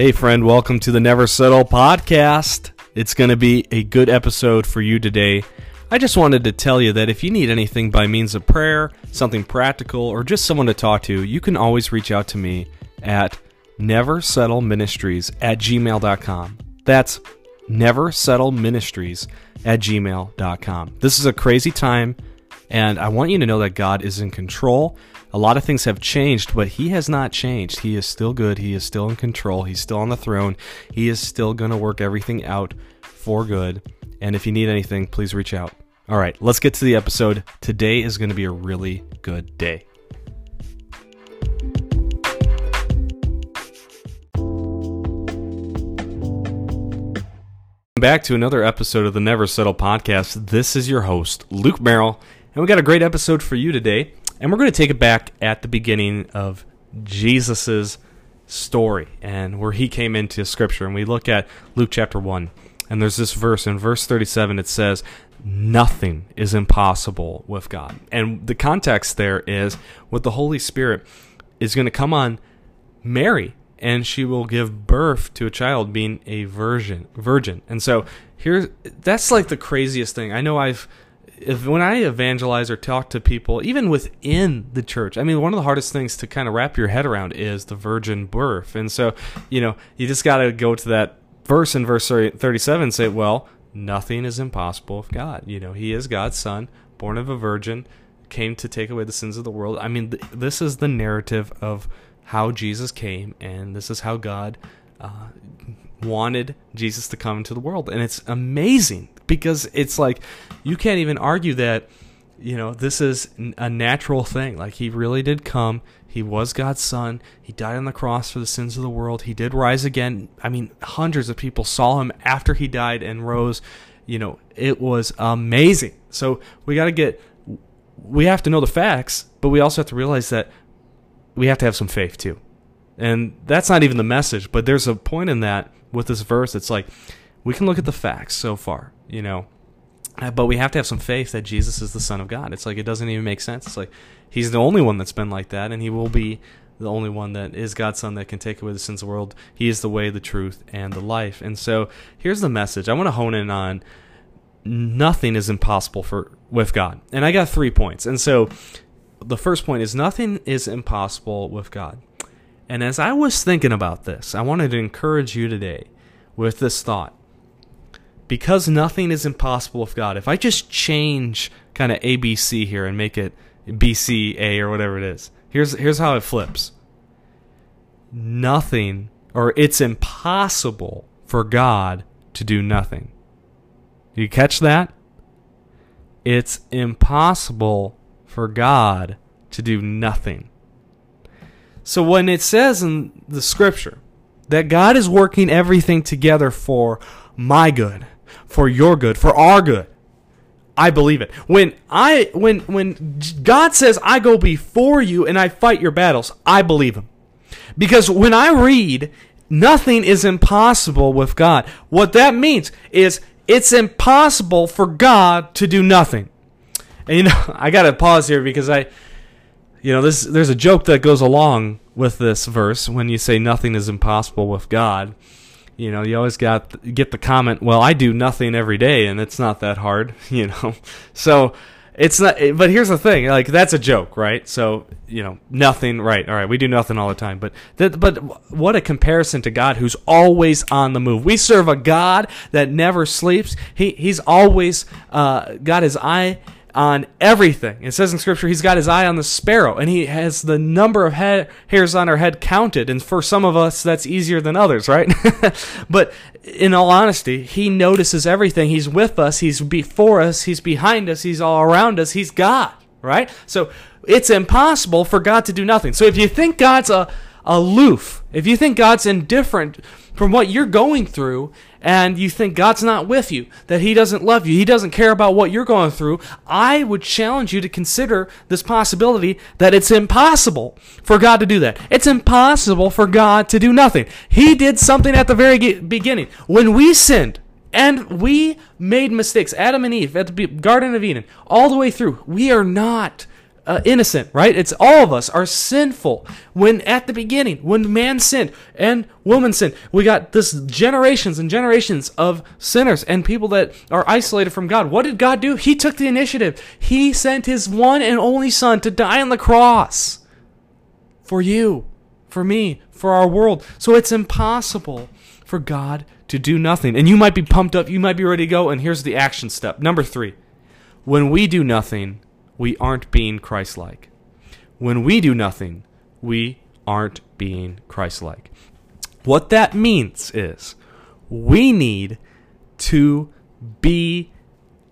Hey, friend, welcome to the Never Settle podcast. It's going to be a good episode for you today. I just wanted to tell you that if you need anything by means of prayer, something practical, or just someone to talk to, you can always reach out to me at neversettleministries at gmail.com. That's neversettleministries at gmail.com. This is a crazy time, and I want you to know that God is in control. A lot of things have changed, but He has not changed. He is still good. He is still in control. He's still on the throne. He is still going to work everything out for good. And if you need anything, please reach out. All right, let's get to the episode. Today is going to be a really good day. Back to another episode of the Never Settle podcast. This is your host, Luke Merrill, and we got a great episode for you today. And we're going to take it back at the beginning of Jesus's story and where he came into scripture. And we look at Luke chapter 1. And there's this verse in verse 37 it says, Nothing is impossible with God. And the context there is what the Holy Spirit is going to come on Mary and she will give birth to a child being a virgin virgin. And so here's that's like the craziest thing. I know I've if when I evangelize or talk to people, even within the church, I mean, one of the hardest things to kind of wrap your head around is the virgin birth. And so, you know, you just got to go to that verse in verse 37 and say, well, nothing is impossible with God. You know, He is God's Son, born of a virgin, came to take away the sins of the world. I mean, th- this is the narrative of how Jesus came, and this is how God uh, wanted Jesus to come into the world. And it's amazing because it's like you can't even argue that you know this is a natural thing. Like he really did come. He was god's son. He died on the cross for the sins of the world. He did rise again. I mean hundreds of people saw him after he died and rose. You know it was amazing. So we got to get we have to know the facts but we also have to realize that we have to have some faith too. And that's not even the message but there's a point in that with this verse it's like we can look at the facts so far you know. Uh, but we have to have some faith that Jesus is the Son of God. It's like it doesn't even make sense. It's like he's the only one that's been like that, and he will be the only one that is God's Son that can take away the sins of the world. He is the way, the truth, and the life. And so here's the message. I want to hone in on nothing is impossible for with God. And I got three points. And so the first point is nothing is impossible with God. And as I was thinking about this, I wanted to encourage you today with this thought because nothing is impossible with God. If I just change kind of ABC here and make it BCA or whatever it is, here's here's how it flips. Nothing or it's impossible for God to do nothing. You catch that? It's impossible for God to do nothing. So when it says in the scripture that God is working everything together for my good, for your good, for our good. I believe it. When I when when God says I go before you and I fight your battles, I believe him. Because when I read nothing is impossible with God, what that means is it's impossible for God to do nothing. And you know, I got to pause here because I you know, this there's a joke that goes along with this verse when you say nothing is impossible with God you know, you always got get the comment, "Well, I do nothing every day, and it's not that hard," you know. So it's not. But here's the thing: like that's a joke, right? So you know, nothing. Right? All right, we do nothing all the time, but that, but what a comparison to God, who's always on the move. We serve a God that never sleeps. He he's always uh, got his eye on everything. It says in Scripture, He's got His eye on the sparrow, and He has the number of head, hairs on our head counted. And for some of us, that's easier than others, right? but in all honesty, He notices everything. He's with us, He's before us, He's behind us, He's all around us, He's God, right? So it's impossible for God to do nothing. So if you think God's a aloof, if you think God's indifferent from what you're going through, and you think God's not with you, that He doesn't love you, He doesn't care about what you're going through, I would challenge you to consider this possibility that it's impossible for God to do that. It's impossible for God to do nothing. He did something at the very beginning. When we sinned, and we made mistakes, Adam and Eve at the Garden of Eden, all the way through, we are not uh, innocent, right? It's all of us are sinful. When at the beginning, when man sinned and woman sinned, we got this generations and generations of sinners and people that are isolated from God. What did God do? He took the initiative. He sent his one and only son to die on the cross for you, for me, for our world. So it's impossible for God to do nothing. And you might be pumped up, you might be ready to go, and here's the action step. Number 3. When we do nothing, we aren't being Christ like. When we do nothing, we aren't being Christ like. What that means is we need to be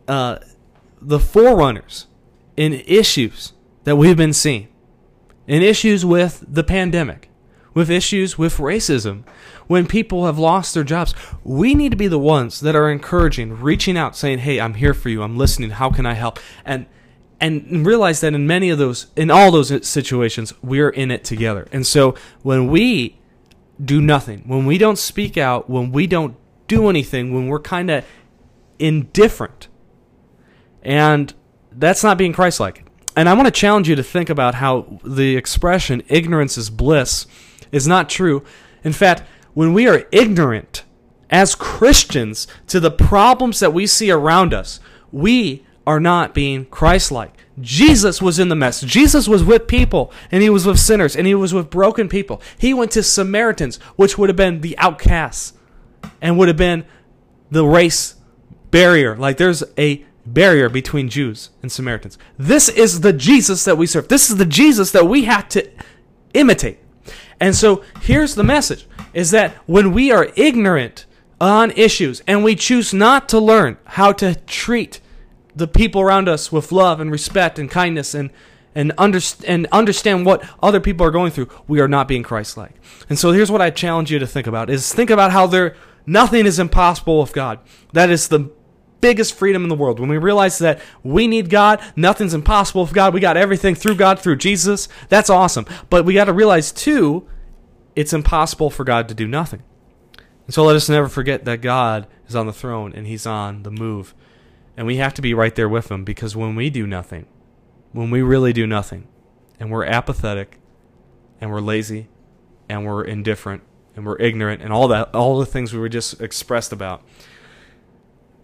uh, the forerunners in issues that we've been seeing, in issues with the pandemic, with issues with racism, when people have lost their jobs. We need to be the ones that are encouraging, reaching out, saying, Hey, I'm here for you. I'm listening. How can I help? And and realize that in many of those in all those situations we're in it together. And so when we do nothing when we don't speak out when we don't do anything when we're kind of indifferent and that's not being christ-like. And i want to challenge you to think about how the expression ignorance is bliss is not true. In fact when we are ignorant as christians to the problems that we see around us we are not being Christ like. Jesus was in the mess. Jesus was with people, and he was with sinners, and he was with broken people. He went to Samaritans, which would have been the outcasts, and would have been the race barrier. Like there's a barrier between Jews and Samaritans. This is the Jesus that we serve. This is the Jesus that we have to imitate. And so here's the message is that when we are ignorant on issues and we choose not to learn how to treat the people around us with love and respect and kindness and and, under, and understand what other people are going through, we are not being Christ-like. And so here's what I challenge you to think about: is think about how there nothing is impossible with God. That is the biggest freedom in the world. When we realize that we need God, nothing's impossible with God. We got everything through God, through Jesus. That's awesome. But we got to realize too, it's impossible for God to do nothing. And so let us never forget that God is on the throne and He's on the move. And we have to be right there with them because when we do nothing, when we really do nothing, and we're apathetic, and we're lazy, and we're indifferent, and we're ignorant, and all that, all the things we were just expressed about,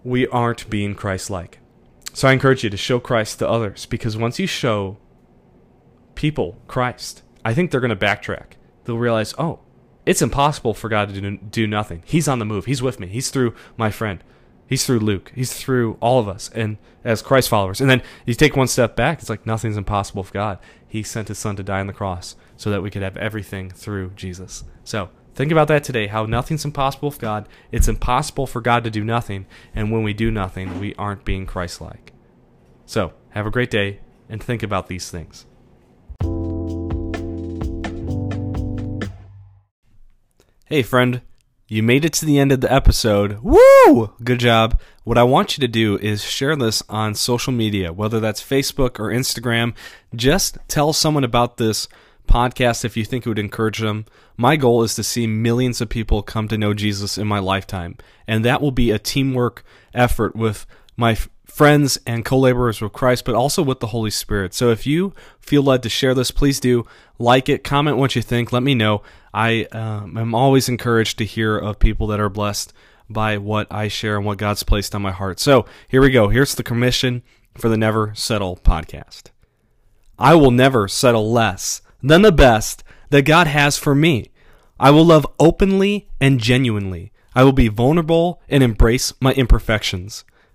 we aren't being Christ like. So I encourage you to show Christ to others because once you show people Christ, I think they're going to backtrack. They'll realize, oh, it's impossible for God to do, do nothing. He's on the move. He's with me. He's through my friend. He's through Luke. He's through all of us and as Christ followers. And then you take one step back, it's like nothing's impossible with God. He sent his son to die on the cross so that we could have everything through Jesus. So think about that today how nothing's impossible with God. It's impossible for God to do nothing. And when we do nothing, we aren't being Christ like. So have a great day and think about these things. Hey, friend. You made it to the end of the episode. Woo! Good job. What I want you to do is share this on social media, whether that's Facebook or Instagram. Just tell someone about this podcast if you think it would encourage them. My goal is to see millions of people come to know Jesus in my lifetime, and that will be a teamwork effort with my friends and co laborers with Christ, but also with the Holy Spirit. So if you feel led to share this, please do like it, comment what you think, let me know. I um, am always encouraged to hear of people that are blessed by what I share and what God's placed on my heart. So here we go. Here's the commission for the Never Settle podcast. I will never settle less than the best that God has for me. I will love openly and genuinely. I will be vulnerable and embrace my imperfections.